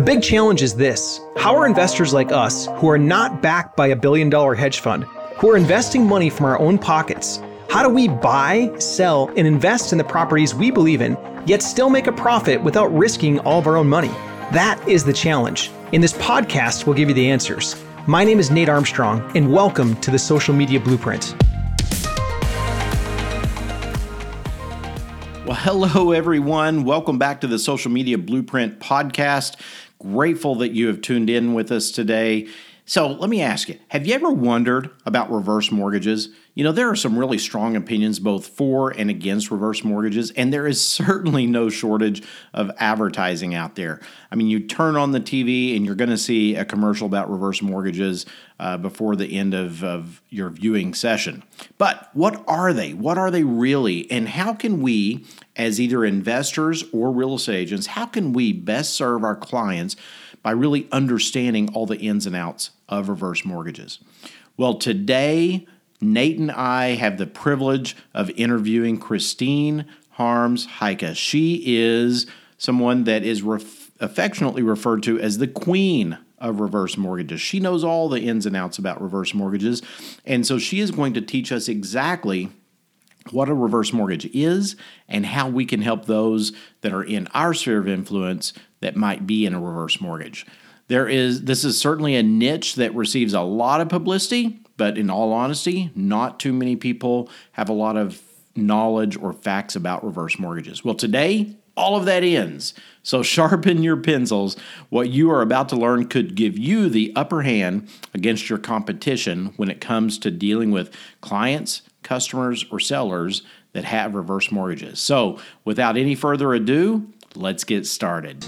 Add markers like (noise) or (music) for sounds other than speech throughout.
The big challenge is this how are investors like us, who are not backed by a billion dollar hedge fund, who are investing money from our own pockets, how do we buy, sell, and invest in the properties we believe in, yet still make a profit without risking all of our own money? That is the challenge. In this podcast, we'll give you the answers. My name is Nate Armstrong, and welcome to the Social Media Blueprint. Well, hello, everyone. Welcome back to the Social Media Blueprint podcast. Grateful that you have tuned in with us today. So, let me ask you have you ever wondered about reverse mortgages? You know, there are some really strong opinions both for and against reverse mortgages, and there is (laughs) certainly no shortage of advertising out there. I mean, you turn on the TV and you're going to see a commercial about reverse mortgages uh, before the end of, of your viewing session. But what are they? What are they really? And how can we, as either investors or real estate agents, how can we best serve our clients by really understanding all the ins and outs of reverse mortgages? Well, today, Nate and I have the privilege of interviewing Christine Harms Heike. She is someone that is ref- affectionately referred to as the queen of reverse mortgages. She knows all the ins and outs about reverse mortgages. And so she is going to teach us exactly what a reverse mortgage is and how we can help those that are in our sphere of influence that might be in a reverse mortgage. There is this is certainly a niche that receives a lot of publicity, but in all honesty, not too many people have a lot of knowledge or facts about reverse mortgages. Well, today, all of that ends. So (laughs) sharpen your pencils. What you are about to learn could give you the upper hand against your competition when it comes to dealing with clients, customers, or sellers that have reverse mortgages. So, without any further ado, let's get started.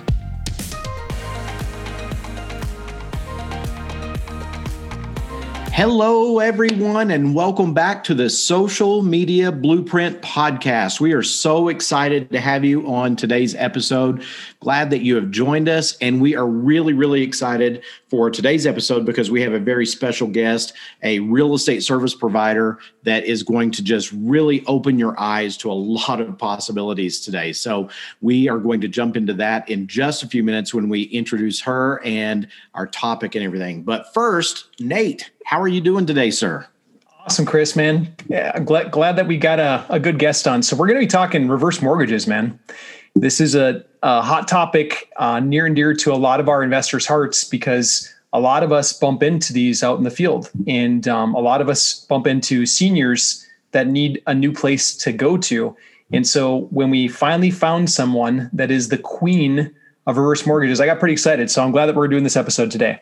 Hello, everyone, and welcome back to the Social Media Blueprint Podcast. We are so excited to have you on today's episode. Glad that you have joined us, and we are really, really excited for today's episode because we have a very special guest, a real estate service provider that is going to just really open your eyes to a lot of possibilities today. So, we are going to jump into that in just a few minutes when we introduce her and our topic and everything. But first, Nate, how are you doing today, sir? Awesome, Chris, man. Yeah, glad, glad that we got a, a good guest on. So, we're going to be talking reverse mortgages, man. This is a, a hot topic uh, near and dear to a lot of our investors' hearts because a lot of us bump into these out in the field. And um, a lot of us bump into seniors that need a new place to go to. And so, when we finally found someone that is the queen of reverse mortgages, I got pretty excited. So, I'm glad that we're doing this episode today.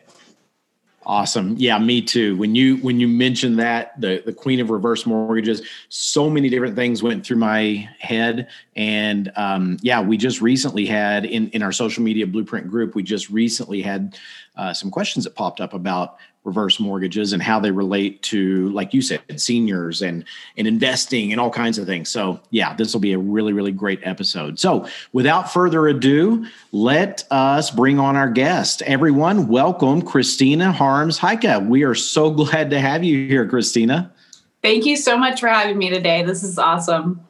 Awesome. Yeah, me too. When you when you mentioned that the the queen of reverse mortgages, so many different things went through my head. And um, yeah, we just recently had in in our social media blueprint group, we just recently had uh, some questions that popped up about reverse mortgages and how they relate to like you said seniors and and investing and all kinds of things. So yeah this will be a really really great episode. So without further ado let us bring on our guest. Everyone welcome christina harms heike. We are so (laughs) glad to have you here christina. Thank you so much for having me today. This is awesome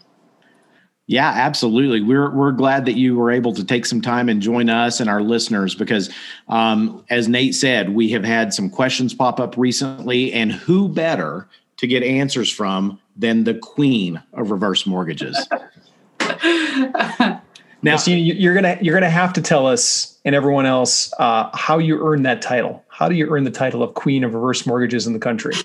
yeah, absolutely. We're we're glad that you were able to take some time and join us and our listeners because, um, as Nate said, we have had some questions pop up recently, and who better to get answers from than the queen of reverse mortgages? (laughs) now, you're gonna you're gonna have to tell us and everyone else uh, how you earn that title. How do you earn the title of queen of reverse mortgages in the country?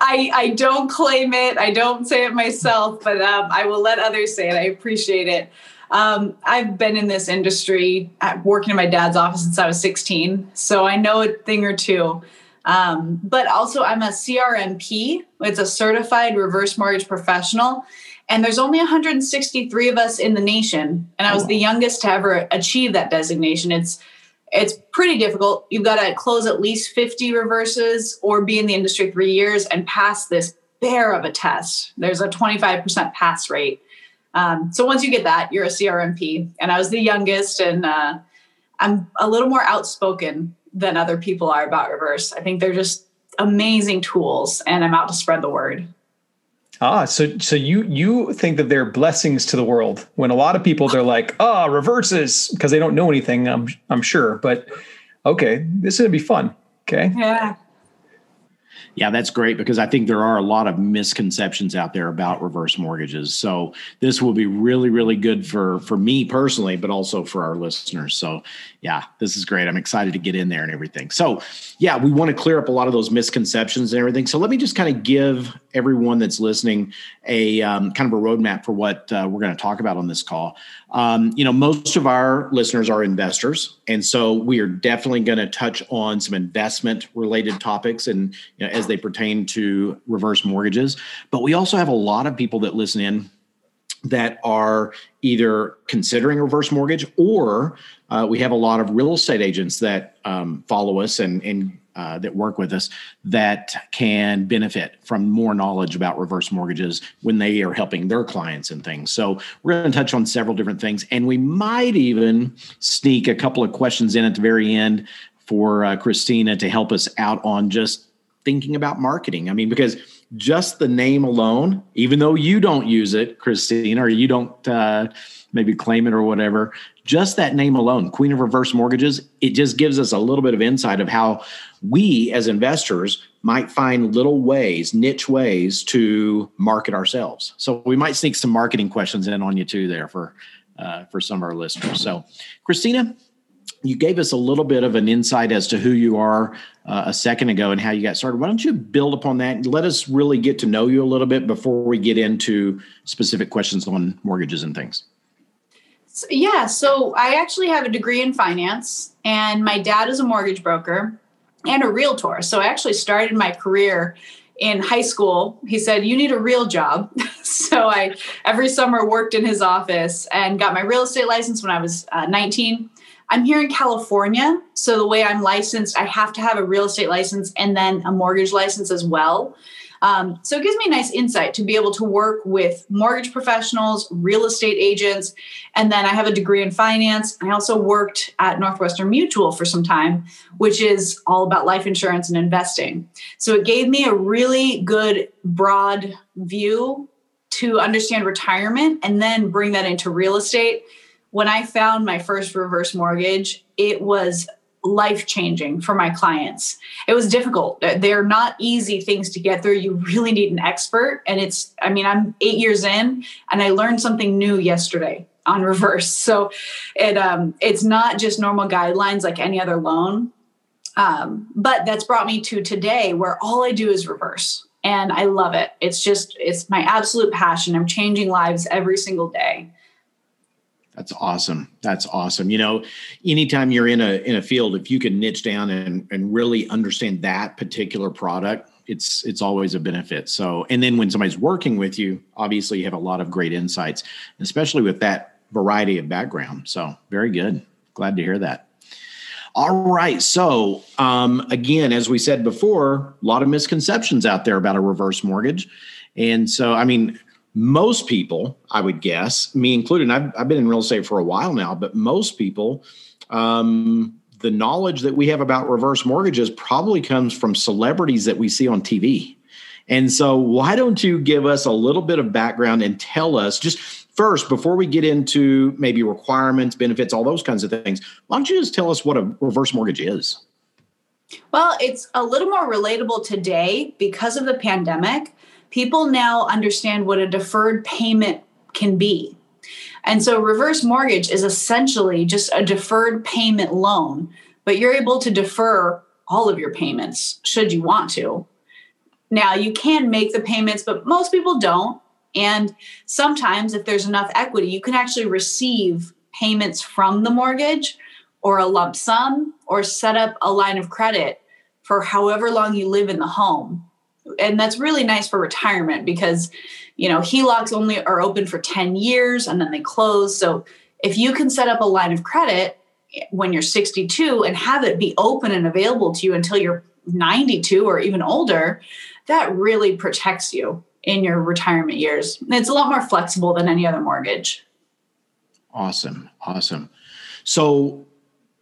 I, I don't claim it. I don't say it myself, but um, I will let others say it. I appreciate it. Um, I've been in this industry, working in my dad's office since I was 16, so I know a thing or two. Um, but also, I'm a CRMP. It's a certified reverse mortgage professional, and there's only 163 of us in the nation, and I was the youngest to ever achieve that designation. It's it's pretty difficult. You've got to close at least 50 reverses or be in the industry three years and pass this bear of a test. There's a 25% pass rate. Um, so once you get that, you're a CRMP. And I was the youngest, and uh, I'm a little more outspoken than other people are about reverse. I think they're just amazing tools, and I'm out to spread the word. Ah, so so you you think that they're blessings to the world when a lot of people they're like, oh, reverses because they don't know anything. I'm I'm sure, but okay, this is gonna be fun. Okay. Yeah. Yeah, that's great because I think there are a lot of misconceptions out there about reverse mortgages. So this will be really, really good for for me personally, but also for our listeners. So yeah, this is great. I'm excited to get in there and everything. So yeah, we want to clear up a lot of those misconceptions and everything. So let me just kind of give everyone that's listening a um, kind of a roadmap for what uh, we're going to talk about on this call. Um, you know, most of our listeners are investors, and so we are definitely going to touch on some investment related topics and you know, as they pertain to reverse mortgages. But we also have a lot of people that listen in that are either considering reverse mortgage or uh, we have a lot of real estate agents that um, follow us and, and uh, that work with us that can benefit from more knowledge about reverse mortgages when they are helping their clients and things. So we're going to touch on several different things, and we might even sneak a couple of questions in at the very end for uh, Christina to help us out on just thinking about marketing. I mean, because just the name alone, even though you don't use it, Christina, or you don't uh, maybe claim it or whatever, just that name alone, Queen of Reverse Mortgages, it just gives us a little bit of insight of how we as investors might find little ways, niche ways to market ourselves. So we might sneak some marketing questions in on you too there for uh, for some of our listeners. So, Christina, you gave us a little bit of an insight as to who you are uh, a second ago and how you got started. Why don't you build upon that and let us really get to know you a little bit before we get into specific questions on mortgages and things? Yeah, so I actually have a degree in finance, and my dad is a mortgage broker and a realtor. So I actually started my career in high school. He said, You need a real job. (laughs) so I every summer worked in his office and got my real estate license when I was uh, 19. I'm here in California. So the way I'm licensed, I have to have a real estate license and then a mortgage license as well. Um, so it gives me a nice insight to be able to work with mortgage professionals, real estate agents, and then I have a degree in finance. I also worked at Northwestern Mutual for some time, which is all about life insurance and investing. So it gave me a really good broad view to understand retirement and then bring that into real estate. When I found my first reverse mortgage, it was life changing for my clients. It was difficult. They're not easy things to get through. You really need an expert. And it's, I mean, I'm eight years in and I learned something new yesterday on reverse. (laughs) So it um it's not just normal guidelines like any other loan. Um, but that's brought me to today where all I do is reverse. And I love it. It's just, it's my absolute passion. I'm changing lives every single day. That's awesome. That's awesome. You know, anytime you're in a in a field, if you can niche down and and really understand that particular product, it's it's always a benefit. So, and then when somebody's working with you, obviously you have a lot of great insights, especially with that variety of background. So, very good. Glad to hear that. All right. So, um, again, as we said before, a lot of misconceptions out there about a reverse mortgage. And so, I mean, most people, I would guess, me included, I've, I've been in real estate for a while now, but most people, um, the knowledge that we have about reverse mortgages probably comes from celebrities that we see on TV. And so, why don't you give us a little bit of background and tell us just first, before we get into maybe requirements, benefits, all those kinds of things, why don't you just tell us what a reverse mortgage is? Well, it's a little more relatable today because of the pandemic people now understand what a deferred payment can be. And so, reverse mortgage is essentially just a deferred payment loan, but you're able to defer all of your payments should you want to. Now, you can make the payments, but most people don't. And sometimes, if there's enough equity, you can actually receive payments from the mortgage or a lump sum or set up a line of credit for however long you live in the home and that's really nice for retirement because you know HELOCs only are open for 10 years and then they close. So if you can set up a line of credit when you're 62 and have it be open and available to you until you're 92 or even older, that really protects you in your retirement years. It's a lot more flexible than any other mortgage. Awesome. Awesome. So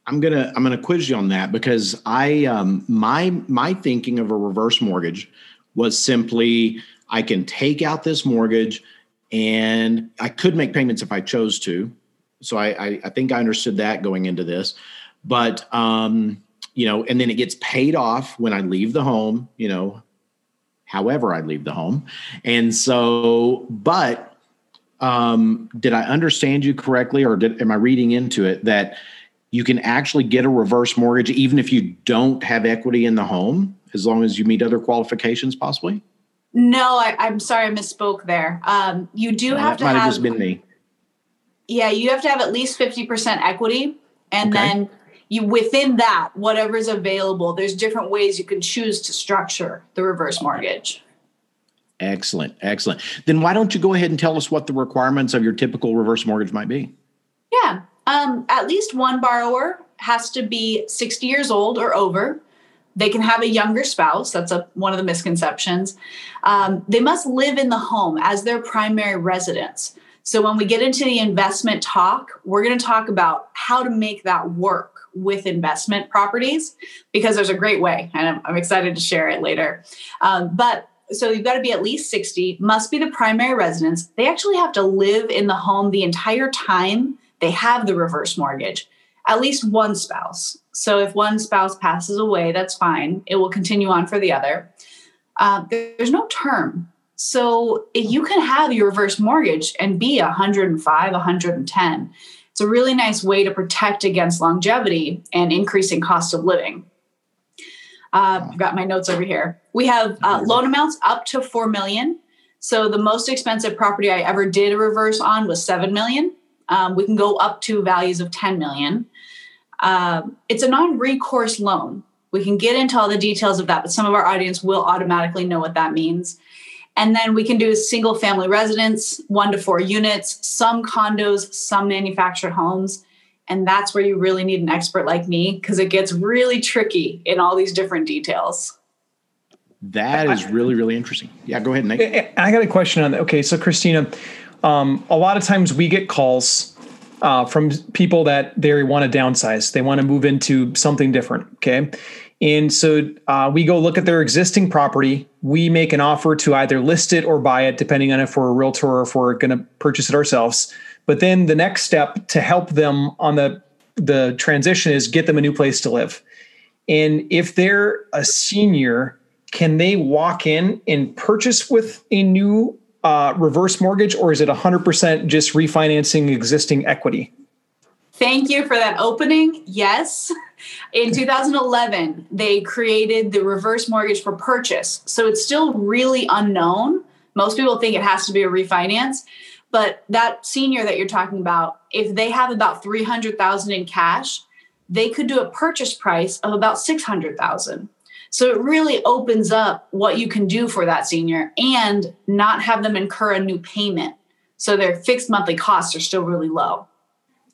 I'm gonna I'm gonna quiz you on that because I um, my my thinking of a reverse mortgage was simply I can take out this mortgage and I could make payments if I chose to. So I, I, I think I understood that going into this. But um, you know, and then it gets paid off when I leave the home, you know, however I leave the home. And so, but um, did I understand you correctly, or did, am I reading into it that you can actually get a reverse mortgage even if you don't have equity in the home, as long as you meet other qualifications, possibly? No, I, am sorry, I misspoke there. Um, you do no, have to might have, have just been me. Yeah, you have to have at least fifty percent equity, and okay. then you within that, whatever's available. There's different ways you can choose to structure the reverse mortgage. Excellent, excellent. Then why don't you go ahead and tell us what the requirements of your typical reverse mortgage might be? Yeah, um, at least one borrower has to be 60 years old or over. They can have a younger spouse. That's a, one of the misconceptions. Um, they must live in the home as their primary residence. So when we get into the investment talk, we're going to talk about how to make that work with investment properties because there's a great way, and I'm, I'm excited to share it later. Um, but so you've got to be at least 60, must be the primary residence. They actually have to live in the home the entire time they have the reverse mortgage, at least one spouse. So if one spouse passes away, that's fine. It will continue on for the other. Uh, there's no term. So if you can have your reverse mortgage and be 105, 110, it's a really nice way to protect against longevity and increasing cost of living. Uh, I've got my notes over here. We have uh, loan amounts up to four million. So the most expensive property I ever did a reverse on was seven million. Um, we can go up to values of 10 million. Um, it's a non-recourse loan. We can get into all the details of that, but some of our audience will automatically know what that means. And then we can do single family residence, one to four units, some condos, some manufactured homes. And that's where you really need an expert like me because it gets really tricky in all these different details. That is really, really interesting. Yeah, go ahead, Nick. I got a question on that. Okay, so Christina, um, a lot of times we get calls uh, from people that they want to downsize. They want to move into something different. Okay. And so uh, we go look at their existing property. We make an offer to either list it or buy it, depending on if we're a realtor or if we're going to purchase it ourselves. But then the next step to help them on the the transition is get them a new place to live. And if they're a senior, can they walk in and purchase with a new uh, reverse mortgage, or is it 100% just refinancing existing equity? Thank you for that opening. Yes. In 2011, they created the reverse mortgage for purchase. So it's still really unknown. Most people think it has to be a refinance. But that senior that you're talking about, if they have about 300,000 in cash, they could do a purchase price of about 600,000. So it really opens up what you can do for that senior and not have them incur a new payment. So their fixed monthly costs are still really low.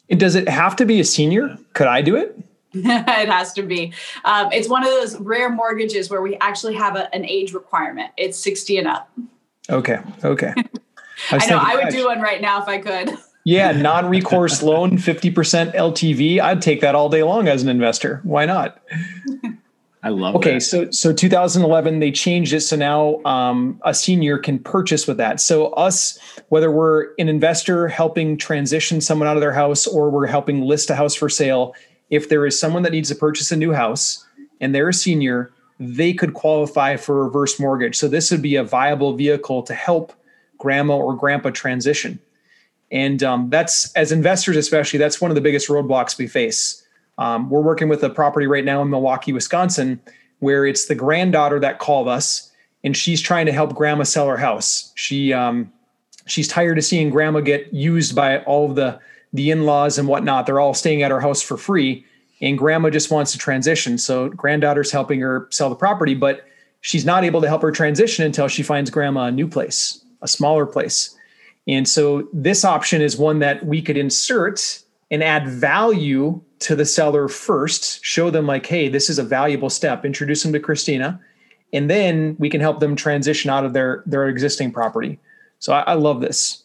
And does it have to be a senior? Could I do it? (laughs) it has to be. Um, it's one of those rare mortgages where we actually have a, an age requirement. It's 60 and up. Okay. Okay. (laughs) I, I know I would do one right now if I could. yeah, (laughs) non-recourse loan, 50% LTV. I'd take that all day long as an investor. Why not? I love. Okay, that. so so 2011 they changed it so now um, a senior can purchase with that. So us, whether we're an investor helping transition someone out of their house or we're helping list a house for sale, if there is someone that needs to purchase a new house and they're a senior, they could qualify for a reverse mortgage. So this would be a viable vehicle to help grandma or grandpa transition. And um, that's as investors, especially, that's one of the biggest roadblocks we face. Um, we're working with a property right now in Milwaukee, Wisconsin, where it's the granddaughter that called us, and she's trying to help grandma sell her house. She um, she's tired of seeing grandma get used by all of the the in-laws and whatnot. They're all staying at her house for free, and grandma just wants to transition. So granddaughter's helping her sell the property, but she's not able to help her transition until she finds grandma a new place a smaller place. And so this option is one that we could insert and add value to the seller first, show them like, hey, this is a valuable step, introduce them to Christina, and then we can help them transition out of their their existing property. So I, I love this.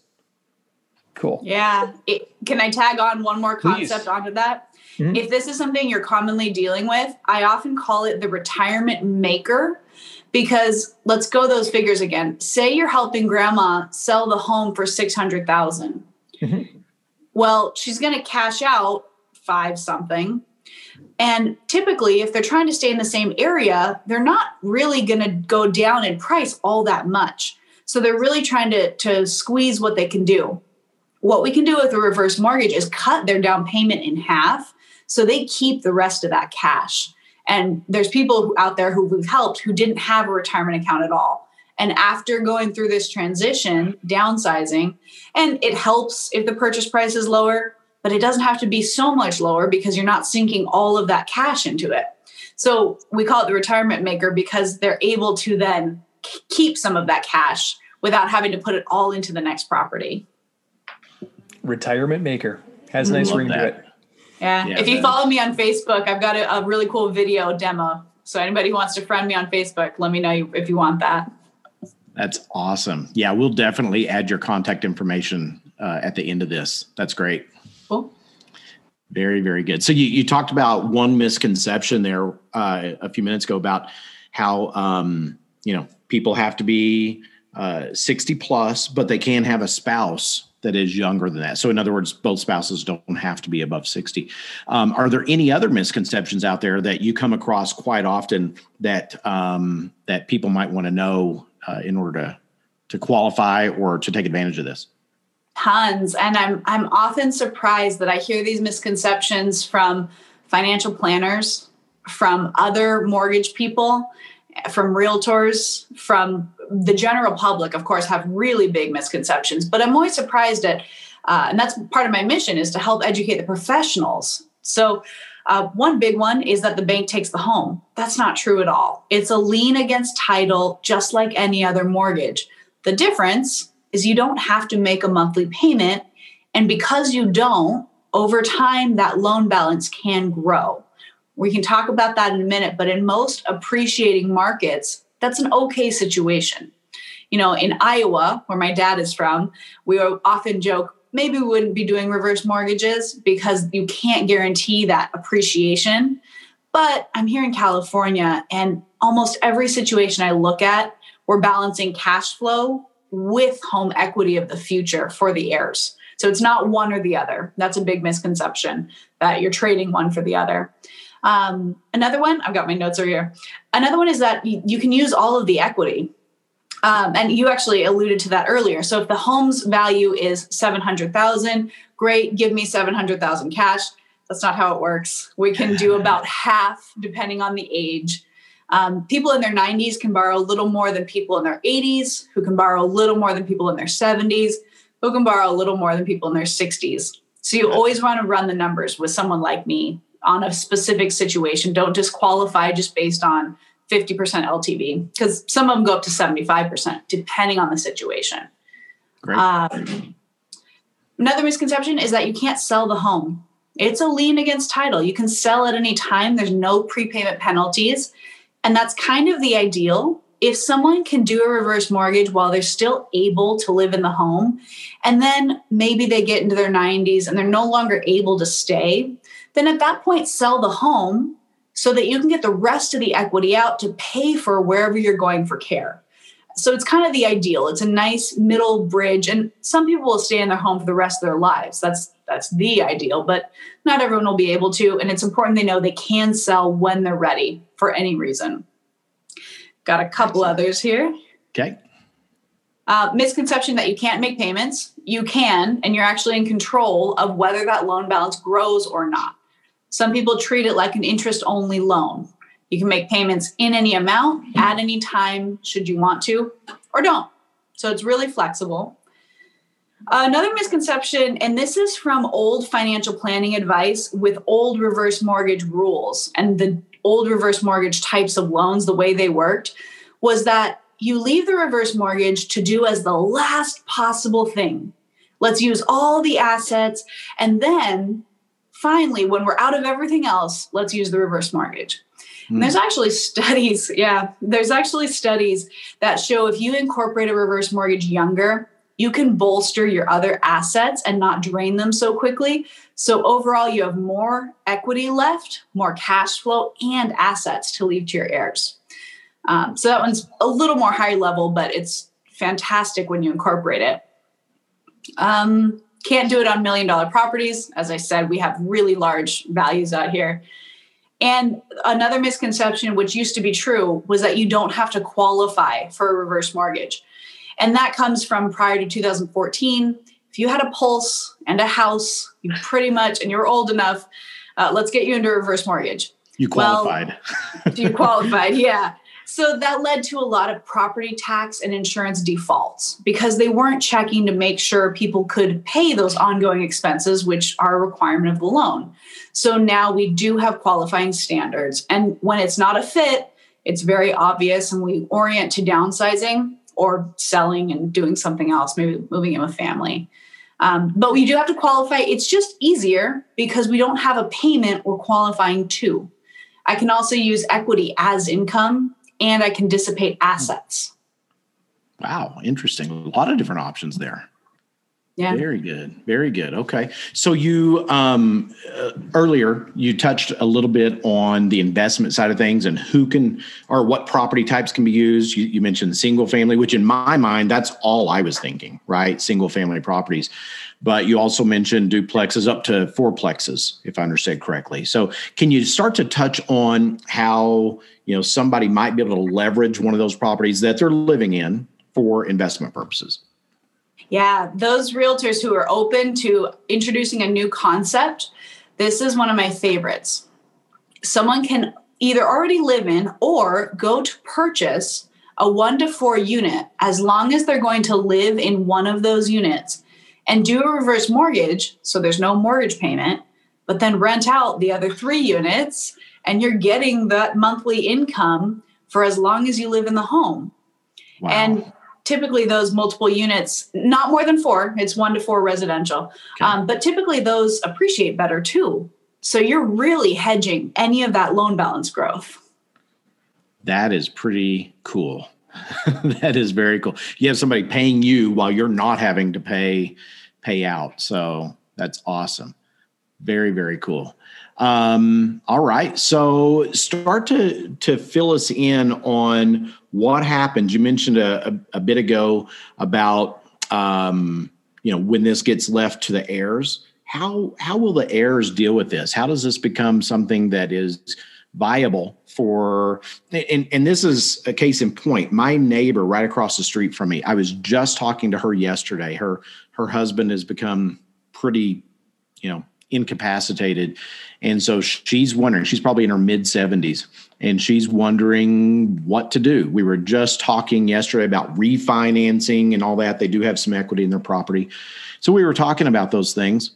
Cool. Yeah. It, can I tag on one more concept Please. onto that? Mm-hmm. If this is something you're commonly dealing with, I often call it the retirement maker because let's go those figures again. Say you're helping grandma sell the home for 600,000. Mm-hmm. Well, she's going to cash out five something. And typically, if they're trying to stay in the same area, they're not really going to go down in price all that much. So they're really trying to, to squeeze what they can do. What we can do with a reverse mortgage is cut their down payment in half so they keep the rest of that cash. And there's people out there who we've helped who didn't have a retirement account at all. And after going through this transition, downsizing, and it helps if the purchase price is lower, but it doesn't have to be so much lower because you're not sinking all of that cash into it. So we call it the retirement maker because they're able to then keep some of that cash without having to put it all into the next property. Retirement maker has a nice ring that. to it. Yeah. yeah if you follow me on Facebook, I've got a, a, really cool video demo. So anybody who wants to friend me on Facebook, let me know if you want that. That's awesome. Yeah, we'll definitely add your contact information uh, at the end of this. That's great. Cool. Very, very good. So you, you talked about one misconception there uh, a few minutes ago about how um, you know people have to be uh, 60 plus, but they can have a spouse that is younger than that. So, in other words, both spouses don't have to be above 60. Um, are there any other misconceptions out there that you come across quite often that um, that people might want to know uh, in order to to qualify or to take advantage of this? Tons, and I'm I'm often surprised that I hear these misconceptions from financial planners, from other mortgage people, from realtors, from the general public, of course, have really big misconceptions. But I'm always surprised at, uh, and that's part of my mission is to help educate the professionals. So, uh, one big one is that the bank takes the home. That's not true at all. It's a lien against title, just like any other mortgage. The difference is you don't have to make a monthly payment. And because you don't, over time, that loan balance can grow. We can talk about that in a minute, but in most appreciating markets, that's an okay situation. You know, in Iowa, where my dad is from, we often joke maybe we wouldn't be doing reverse mortgages because you can't guarantee that appreciation. But I'm here in California, and almost every situation I look at, we're balancing cash flow with home equity of the future for the heirs. So it's not one or the other. That's a big misconception that you're trading one for the other. Um, another one, I've got my notes over here. Another one is that you, you can use all of the equity. Um, and you actually alluded to that earlier. So if the home's value is 700,000, great, give me 700,000 cash. That's not how it works. We can do (laughs) about half depending on the age. Um, people in their 90s can borrow a little more than people in their 80s, who can borrow a little more than people in their 70s, who can borrow a little more than people in their 60s. So you always want to run the numbers with someone like me on a specific situation. Don't disqualify just based on 50% LTV because some of them go up to 75% depending on the situation. Um, another misconception is that you can't sell the home. It's a lien against title. You can sell at any time. There's no prepayment penalties. And that's kind of the ideal. If someone can do a reverse mortgage while they're still able to live in the home, and then maybe they get into their 90s and they're no longer able to stay, then at that point, sell the home so that you can get the rest of the equity out to pay for wherever you're going for care. So it's kind of the ideal. It's a nice middle bridge, and some people will stay in their home for the rest of their lives. That's that's the ideal, but not everyone will be able to. And it's important they know they can sell when they're ready for any reason. Got a couple others here. Okay. Uh, misconception that you can't make payments. You can, and you're actually in control of whether that loan balance grows or not. Some people treat it like an interest only loan. You can make payments in any amount at any time, should you want to, or don't. So it's really flexible. Another misconception, and this is from old financial planning advice with old reverse mortgage rules and the old reverse mortgage types of loans, the way they worked, was that you leave the reverse mortgage to do as the last possible thing. Let's use all the assets. And then finally, when we're out of everything else, let's use the reverse mortgage. And there's hmm. actually studies, (laughs) yeah, there's actually studies that show if you incorporate a reverse mortgage younger, you can bolster your other assets and not drain them so quickly. So overall, you have more equity left, more cash flow, and assets to leave to your heirs. Um, so that one's a little more high level, but it's fantastic when you incorporate it. Um, Can't do it on million dollar properties. As I said, we have really large values out here. And another misconception, which used to be true, was that you don't have to qualify for a reverse mortgage. And that comes from prior to 2014. If you had a pulse and a house, you pretty much, and you're old enough, uh, let's get you into a reverse mortgage. You qualified. Well, (laughs) you qualified, yeah. So that led to a lot of property tax and insurance defaults because they weren't checking to make sure people could pay those ongoing expenses, which are a requirement of the loan. So now we do have qualifying standards. And when it's not a fit, it's very obvious and we orient to downsizing or selling and doing something else, maybe moving in with family. Um, but we do have to qualify. It's just easier because we don't have a payment we're qualifying to. I can also use equity as income and I can dissipate assets. Wow, interesting. A lot of different options there. Yeah. Very good. Very good. Okay. So you um, uh, earlier you touched a little bit on the investment side of things and who can or what property types can be used. You, you mentioned single family, which in my mind that's all I was thinking, right? Single family properties. But you also mentioned duplexes up to fourplexes, if I understand correctly. So can you start to touch on how you know somebody might be able to leverage one of those properties that they're living in for investment purposes? Yeah, those realtors who are open to introducing a new concept, this is one of my favorites. Someone can either already live in or go to purchase a one to four unit as long as they're going to live in one of those units and do a reverse mortgage. So there's no mortgage payment, but then rent out the other three units and you're getting that monthly income for as long as you live in the home. Wow. And typically those multiple units not more than four it's one to four residential okay. um, but typically those appreciate better too so you're really hedging any of that loan balance growth that is pretty cool (laughs) that is very cool you have somebody paying you while you're not having to pay pay out so that's awesome very very cool um, all right. So start to to fill us in on what happened. You mentioned a, a, a bit ago about um, you know when this gets left to the heirs. How how will the heirs deal with this? How does this become something that is viable for and, and this is a case in point my neighbor right across the street from me i was just talking to her yesterday her her husband has become pretty you know incapacitated. And so she's wondering, she's probably in her mid 70s, and she's wondering what to do. We were just talking yesterday about refinancing and all that. They do have some equity in their property. So we were talking about those things.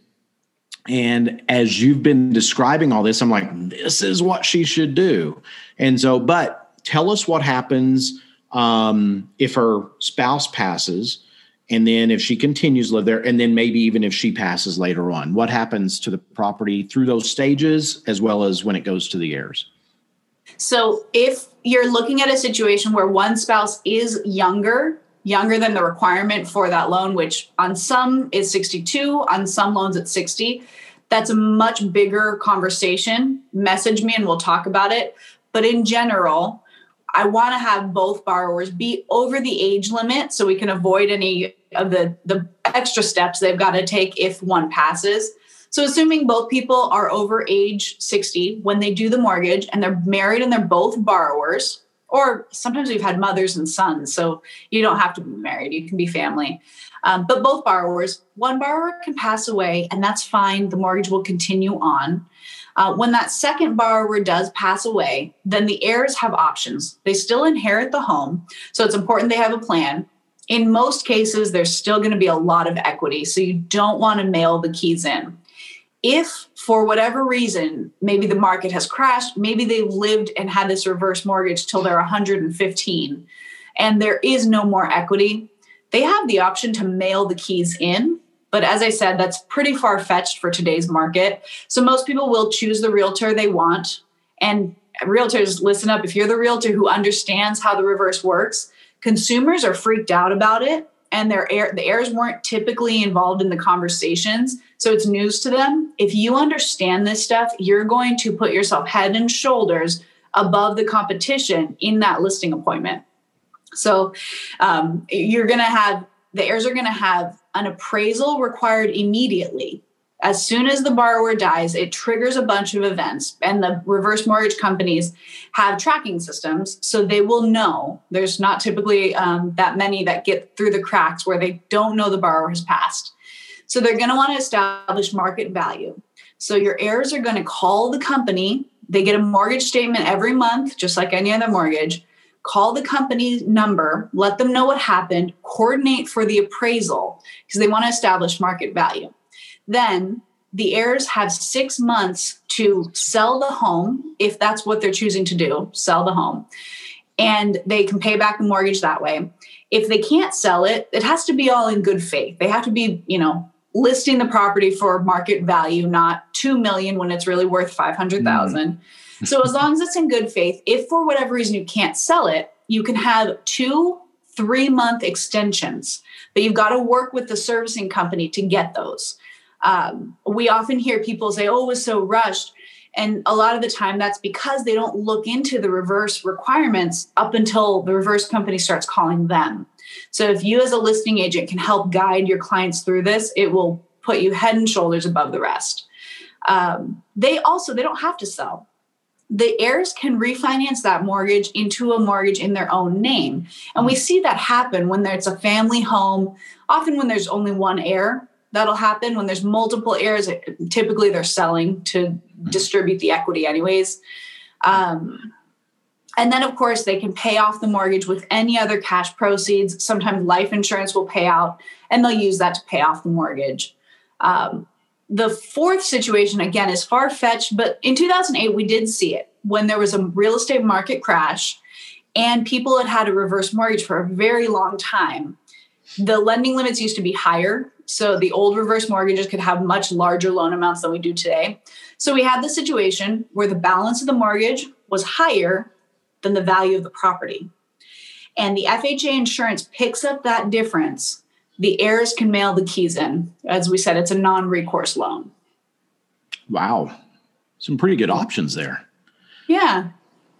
And as you've been describing all this, I'm like, this is what she should do. And so, but tell us what happens um, if her spouse passes and then if she continues to live there and then maybe even if she passes later on what happens to the property through those stages as well as when it goes to the heirs so if you're looking at a situation where one spouse is younger younger than the requirement for that loan which on some is 62 on some loans it's 60 that's a much bigger conversation. Message me and we'll talk about it. But in general I want to have both borrowers be over the age limit so we can avoid any of the the extra steps they've got to take if one passes. So assuming both people are over age 60 when they do the mortgage and they're married and they're both borrowers or sometimes we've had mothers and sons so you don't have to be married you can be family um, but both borrowers one borrower can pass away and that's fine the mortgage will continue on uh, when that second borrower does pass away then the heirs have options they still inherit the home so it's important they have a plan in most cases, there's still going to be a lot of equity. So you don't want to mail the keys in. If for whatever reason, maybe the market has crashed, maybe they've lived and had this reverse mortgage till they're 115 and there is no more equity, they have the option to mail the keys in. But as I said, that's pretty far fetched for today's market. So most people will choose the realtor they want. And realtors, listen up. If you're the realtor who understands how the reverse works, consumers are freaked out about it and their the heirs weren't typically involved in the conversations. So it's news to them. If you understand this stuff you're going to put yourself head and shoulders above the competition in that listing appointment. So um, you're going to have the heirs are going to have an appraisal required immediately. As soon as the borrower dies, it triggers a bunch of events, and the reverse mortgage companies have tracking systems, so they will know. There's not typically um, that many that get through the cracks where they don't know the borrower has passed. So they're going to want to establish market value. So your heirs are going to call the company. They get a mortgage statement every month, just like any other mortgage call the company number, let them know what happened, coordinate for the appraisal because they want to establish market value. Then the heirs have six months to sell the home if that's what they're choosing to do, sell the home. And they can pay back the mortgage that way. If they can't sell it, it has to be all in good faith. They have to be, you know, listing the property for market value, not 2 million when it's really worth 500,000. Mm. So as long as it's in good faith, if for whatever reason you can't sell it, you can have two three month extensions, but you've got to work with the servicing company to get those. Um, we often hear people say, oh, it was so rushed. And a lot of the time, that's because they don't look into the reverse requirements up until the reverse company starts calling them. So, if you as a listing agent can help guide your clients through this, it will put you head and shoulders above the rest. Um, they also they don't have to sell the heirs can refinance that mortgage into a mortgage in their own name. And we hmm. see that happen when there's a family home, often when there's only one heir. That'll happen when there's multiple heirs. Typically, they're selling to distribute the equity, anyways. Um, and then, of course, they can pay off the mortgage with any other cash proceeds. Sometimes life insurance will pay out, and they'll use that to pay off the mortgage. Um, the fourth situation, again, is far fetched, but in 2008, we did see it when there was a real estate market crash and people had had a reverse mortgage for a very long time. The lending limits used to be higher. So the old reverse mortgages could have much larger loan amounts than we do today. So we had the situation where the balance of the mortgage was higher than the value of the property. And the FHA insurance picks up that difference the heirs can mail the keys in. As we said, it's a non recourse loan. Wow. Some pretty good options there. Yeah.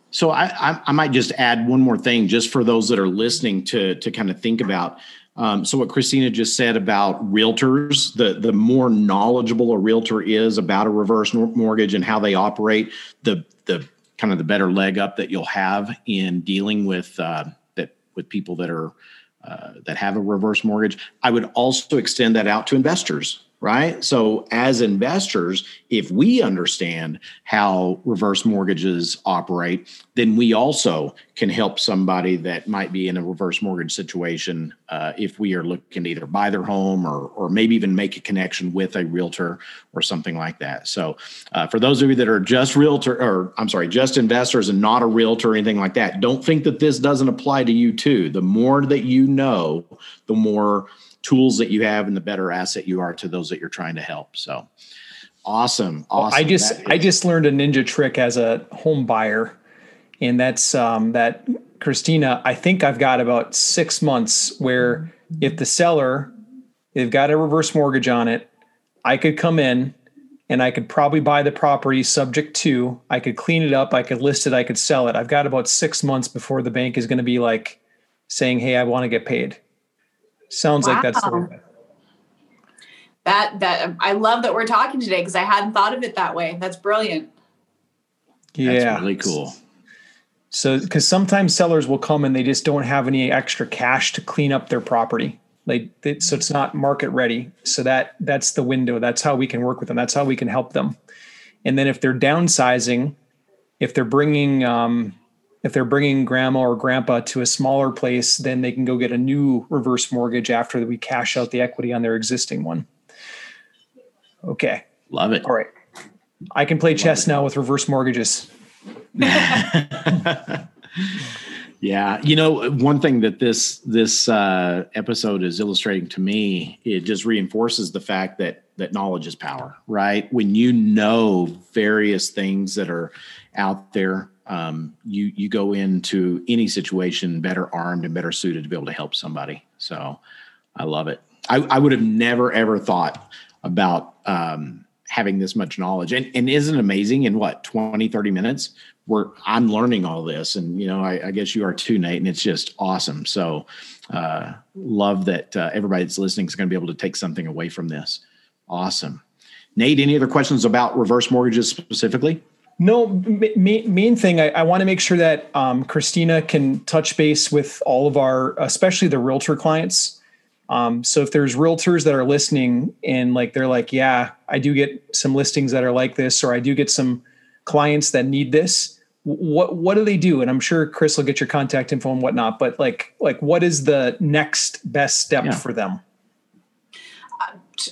So I, I, I might just add one more thing, just for those that are listening to to kind of think about. Um, so what Christina just said about realtors, the the more knowledgeable a realtor is about a reverse mortgage and how they operate, the the kind of the better leg up that you'll have in dealing with uh, that with people that are uh, that have a reverse mortgage. I would also extend that out to investors right? So, as investors, if we understand how reverse mortgages operate, then we also can help somebody that might be in a reverse mortgage situation uh, if we are looking to either buy their home or, or maybe even make a connection with a realtor or something like that. So, uh, for those of you that are just realtor, or I'm sorry, just investors and not a realtor or anything like that, don't think that this doesn't apply to you too. The more that you know, the more tools that you have and the better asset you are to those that you're trying to help. So awesome. Awesome. I just I just learned a ninja trick as a home buyer. And that's um, that Christina, I think I've got about six months where if the seller, they've got a reverse mortgage on it, I could come in and I could probably buy the property subject to, I could clean it up, I could list it, I could sell it. I've got about six months before the bank is going to be like saying, Hey, I want to get paid. Sounds wow. like that's the way. That that I love that we're talking today because I hadn't thought of it that way. That's brilliant. Yeah, that's really cool. So, because sometimes sellers will come and they just don't have any extra cash to clean up their property. Like, so it's not market ready. So that that's the window. That's how we can work with them. That's how we can help them. And then if they're downsizing, if they're bringing um, if they're bringing grandma or grandpa to a smaller place, then they can go get a new reverse mortgage after we cash out the equity on their existing one. Okay. Love it. All right. I can play Love chess it. now with reverse mortgages. (laughs) yeah. You know, one thing that this this uh, episode is illustrating to me, it just reinforces the fact that that knowledge is power, right? When you know various things that are out there um, you you go into any situation better armed and better suited to be able to help somebody. So I love it. I, I would have never ever thought about um, having this much knowledge. And, and isn't amazing in what, 20, 30 minutes where I'm learning all this. And, you know, I, I guess you are too, Nate, and it's just awesome. So uh, love that uh, everybody that's listening is going to be able to take something away from this. Awesome. Nate, any other questions about reverse mortgages specifically? No, main, main thing, I, I want to make sure that um, Christina can touch base with all of our, especially the realtor clients um, so if there's realtors that are listening and like they're like, yeah, I do get some listings that are like this, or I do get some clients that need this. What what do they do? And I'm sure Chris will get your contact info and whatnot. But like like what is the next best step yeah. for them?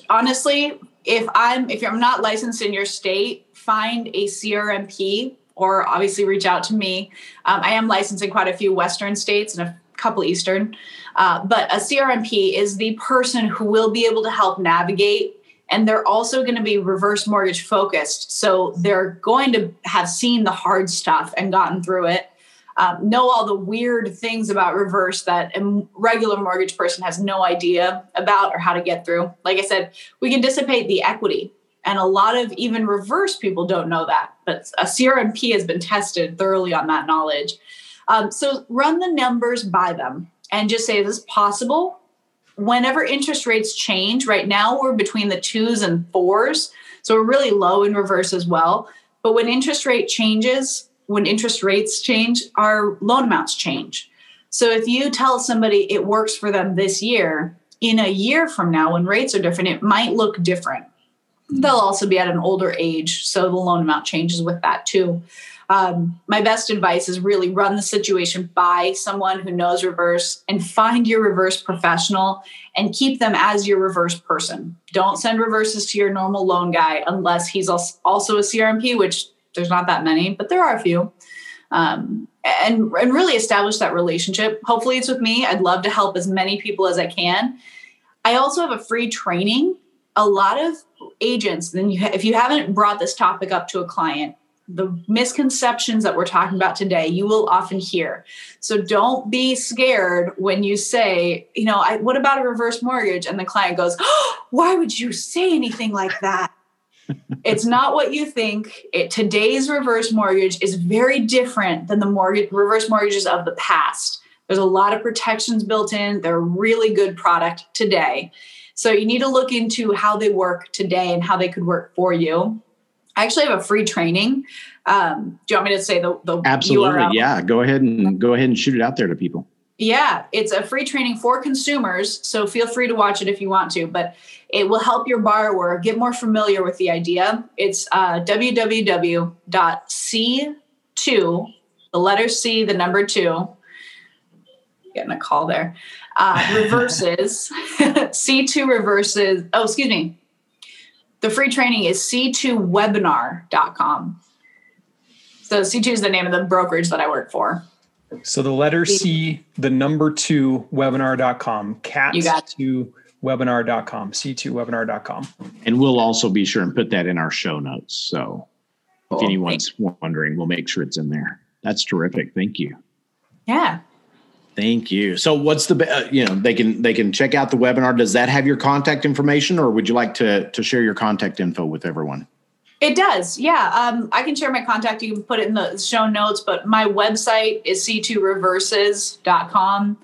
honestly, if I'm if I'm not licensed in your state, find a CRMP or obviously reach out to me. Um, I am licensed in quite a few Western states and a couple Eastern. Uh, but a CRMP is the person who will be able to help navigate and they're also going to be reverse mortgage focused. So they're going to have seen the hard stuff and gotten through it. Um, know all the weird things about reverse that a regular mortgage person has no idea about or how to get through. Like I said, we can dissipate the equity. And a lot of even reverse people don't know that. But a CRMP has been tested thoroughly on that knowledge. Um, so run the numbers by them and just say, is this possible? Whenever interest rates change, right now we're between the twos and fours. So we're really low in reverse as well. But when interest rate changes, when interest rates change, our loan amounts change. So if you tell somebody it works for them this year, in a year from now, when rates are different, it might look different. They'll also be at an older age, so the loan amount changes with that too um, my best advice is really run the situation by someone who knows reverse and find your reverse professional and keep them as your reverse person. Don't send reverses to your normal loan guy unless he's also a CRMP, which there's not that many, but there are a few. Um, and, and really establish that relationship. Hopefully, it's with me. I'd love to help as many people as I can. I also have a free training. A lot of agents, then you ha- if you haven't brought this topic up to a client, the misconceptions that we're talking about today you will often hear. So don't be scared when you say you know I, what about a reverse mortgage? And the client goes oh, why would you say anything like that? (laughs) It's not what you think. It, today's reverse mortgage is very different than the mortgage reverse mortgages of the past. There's a lot of protections built in. They're a really good product today so you need to look into how they work today and how they could work for you I actually have a free training. Um, do you want me to say the, the absolutely? URL? Yeah, go ahead and go ahead and shoot it out there to people. Yeah, it's a free training for consumers, so feel free to watch it if you want to. But it will help your borrower get more familiar with the idea. It's uh, www.c2, the letter C, the number two. Getting a call there. Uh, reverses (laughs) C2 reverses. Oh, excuse me. The free training is c2webinar.com. So C2 is the name of the brokerage that I work for. So the letter C, the number two webinar.com, cat to webinar.com, c2webinar.com. And we'll also be sure and put that in our show notes. So if anyone's wondering, we'll make sure it's in there. That's terrific. Thank you. Yeah. Thank you. So, what's the uh, you know they can they can check out the webinar. Does that have your contact information, or would you like to to share your contact info with everyone? It does. Yeah, um, I can share my contact. You can put it in the show notes. But my website is c2reverses.com.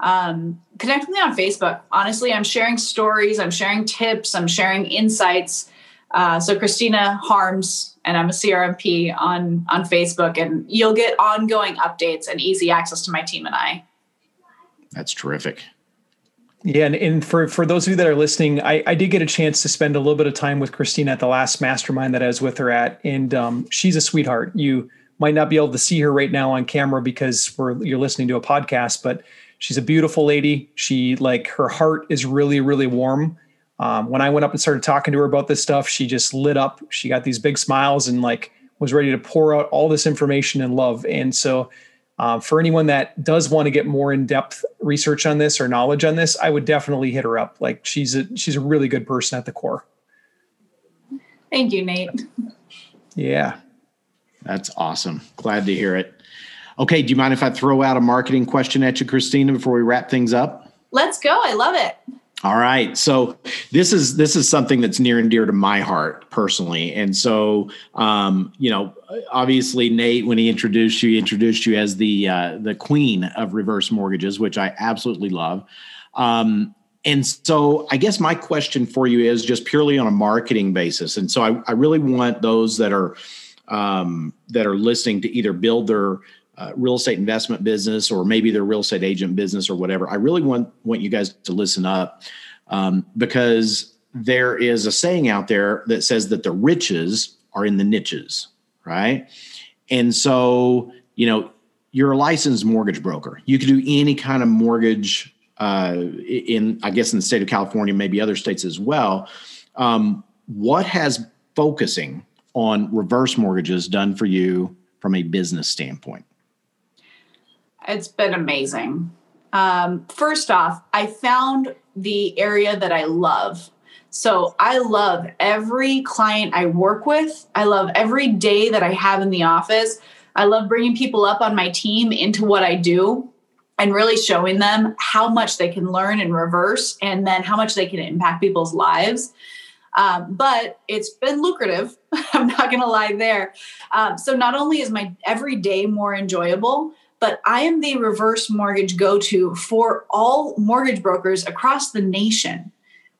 Um, connect with me on Facebook. Honestly, I'm sharing stories. I'm sharing tips. I'm sharing insights. Uh, so Christina Harms and I'm a CRMP on on Facebook, and you'll get ongoing updates and easy access to my team and I. That's terrific. Yeah, and, and for for those of you that are listening, I, I did get a chance to spend a little bit of time with Christina at the last mastermind that I was with her at, and um, she's a sweetheart. You might not be able to see her right now on camera because we're you're listening to a podcast, but she's a beautiful lady. She like her heart is really really warm. Um, when I went up and started talking to her about this stuff, she just lit up. She got these big smiles and like was ready to pour out all this information and love. And so uh, for anyone that does want to get more in-depth research on this or knowledge on this, I would definitely hit her up. Like she's a she's a really good person at the core. Thank you, Nate. Yeah. That's awesome. Glad to hear it. Okay, do you mind if I throw out a marketing question at you, Christina, before we wrap things up? Let's go. I love it. All right. So this is this is something that's near and dear to my heart personally. And so um, you know, obviously Nate, when he introduced you, he introduced you as the uh, the queen of reverse mortgages, which I absolutely love. Um, and so I guess my question for you is just purely on a marketing basis. And so I, I really want those that are um, that are listening to either build their uh, real estate investment business or maybe their real estate agent business or whatever. I really want want you guys to listen up um, because there is a saying out there that says that the riches are in the niches, right? And so you know you're a licensed mortgage broker. You can do any kind of mortgage uh, in, I guess, in the state of California, maybe other states as well. Um, what has focusing on reverse mortgages done for you from a business standpoint? It's been amazing. Um, first off, I found the area that I love. So I love every client I work with. I love every day that I have in the office. I love bringing people up on my team into what I do and really showing them how much they can learn in reverse and then how much they can impact people's lives. Um, but it's been lucrative. (laughs) I'm not going to lie there. Um, so not only is my everyday more enjoyable, but I am the reverse mortgage go to for all mortgage brokers across the nation.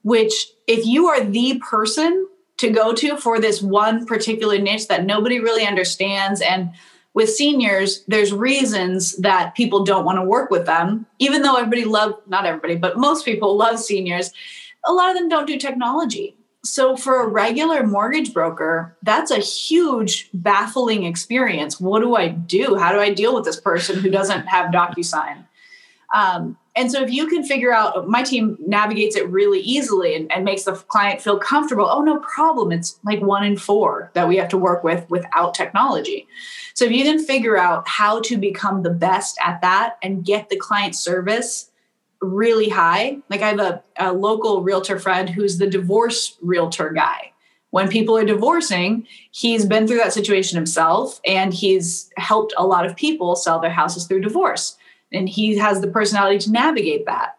Which, if you are the person to go to for this one particular niche that nobody really understands, and with seniors, there's reasons that people don't want to work with them, even though everybody love not everybody, but most people love seniors. A lot of them don't do technology so for a regular mortgage broker that's a huge baffling experience. What do i do? How do i deal with this person who doesn't have docusign? Um, and so if you can figure out my team navigates it really easily and, and makes the client feel comfortable. Oh no problem. It's like one in four that we have to work with without technology. So if you can figure out how to become the best at that and get the client service really high. Like I have a, a local realtor friend who's the divorce realtor guy. When people are divorcing, he's been through that situation himself and he's helped a lot of people sell their houses through divorce. And he has the personality to navigate that.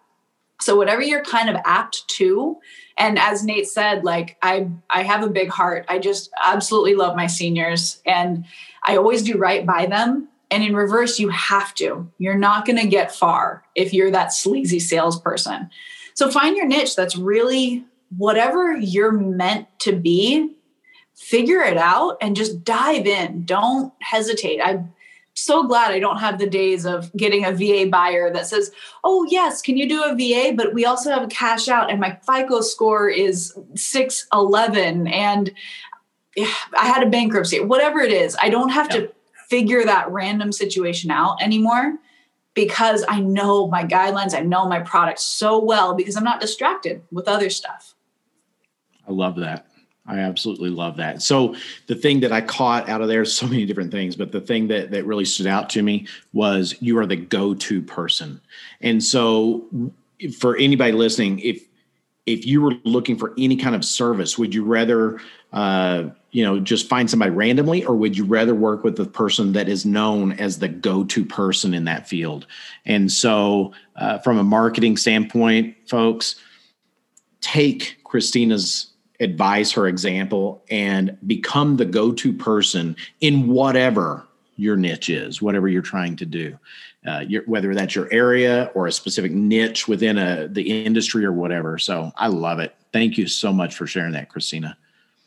So whatever you're kind of apt to, and as Nate said, like I I have a big heart. I just absolutely love my seniors and I always do right by them and in reverse, you have to. You're not going to get far if you're that sleazy salesperson. So find your niche that's really whatever you're meant to be, figure it out and just dive in. Don't hesitate. I'm so glad I don't have the days of getting a VA buyer that says, Oh, yes, can you do a VA? But we also have a cash out, and my FICO score is 611, and I had a bankruptcy, whatever it is. I don't have to figure that random situation out anymore because I know my guidelines, I know my product so well because I'm not distracted with other stuff. I love that. I absolutely love that. So the thing that I caught out of there, so many different things, but the thing that that really stood out to me was you are the go-to person. And so for anybody listening, if if you were looking for any kind of service, would you rather uh, you know just find somebody randomly or would you rather work with the person that is known as the go-to person in that field? And so uh, from a marketing standpoint folks take christina's advice her example and become the go-to person in whatever your niche is whatever you're trying to do. Uh, your, whether that's your area or a specific niche within a, the industry or whatever. So i love it. Thank you so much for sharing that christina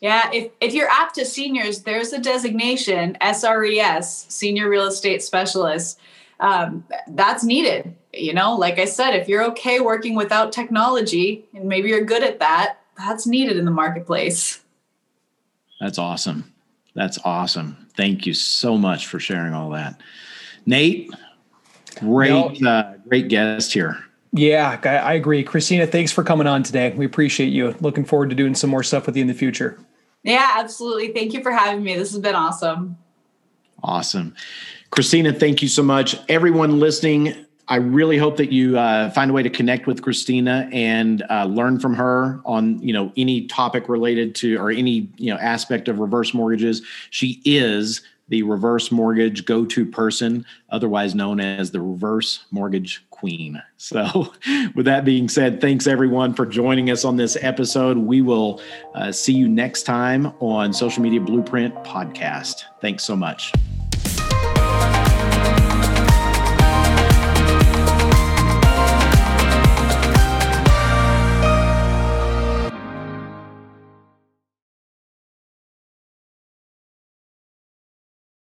yeah, if, if you're apt to seniors, there's a designation, SRES, Senior Real Estate Specialist. Um, that's needed. You know, like I said, if you're okay working without technology and maybe you're good at that, that's needed in the marketplace. That's awesome. That's awesome. Thank you so much for sharing all that. Nate, great, uh, great guest here. Yeah, I agree. Christina, thanks for coming on today. We appreciate you. Looking forward to doing some more stuff with you in the future. Yeah, absolutely. Thank you for having me. This has been awesome. Awesome. Christina, thank you so much. Everyone listening, I really hope that you uh, find a way to connect with Christina and uh, learn from her on you know any topic related to or any you know aspect of reverse mortgages. She is the reverse mortgage go to person, otherwise known as the reverse mortgage queen. (laughs) So, with that being said, thanks everyone for joining us on this episode. We will uh, see you next time on Social Media Blueprint Podcast. Thanks so much.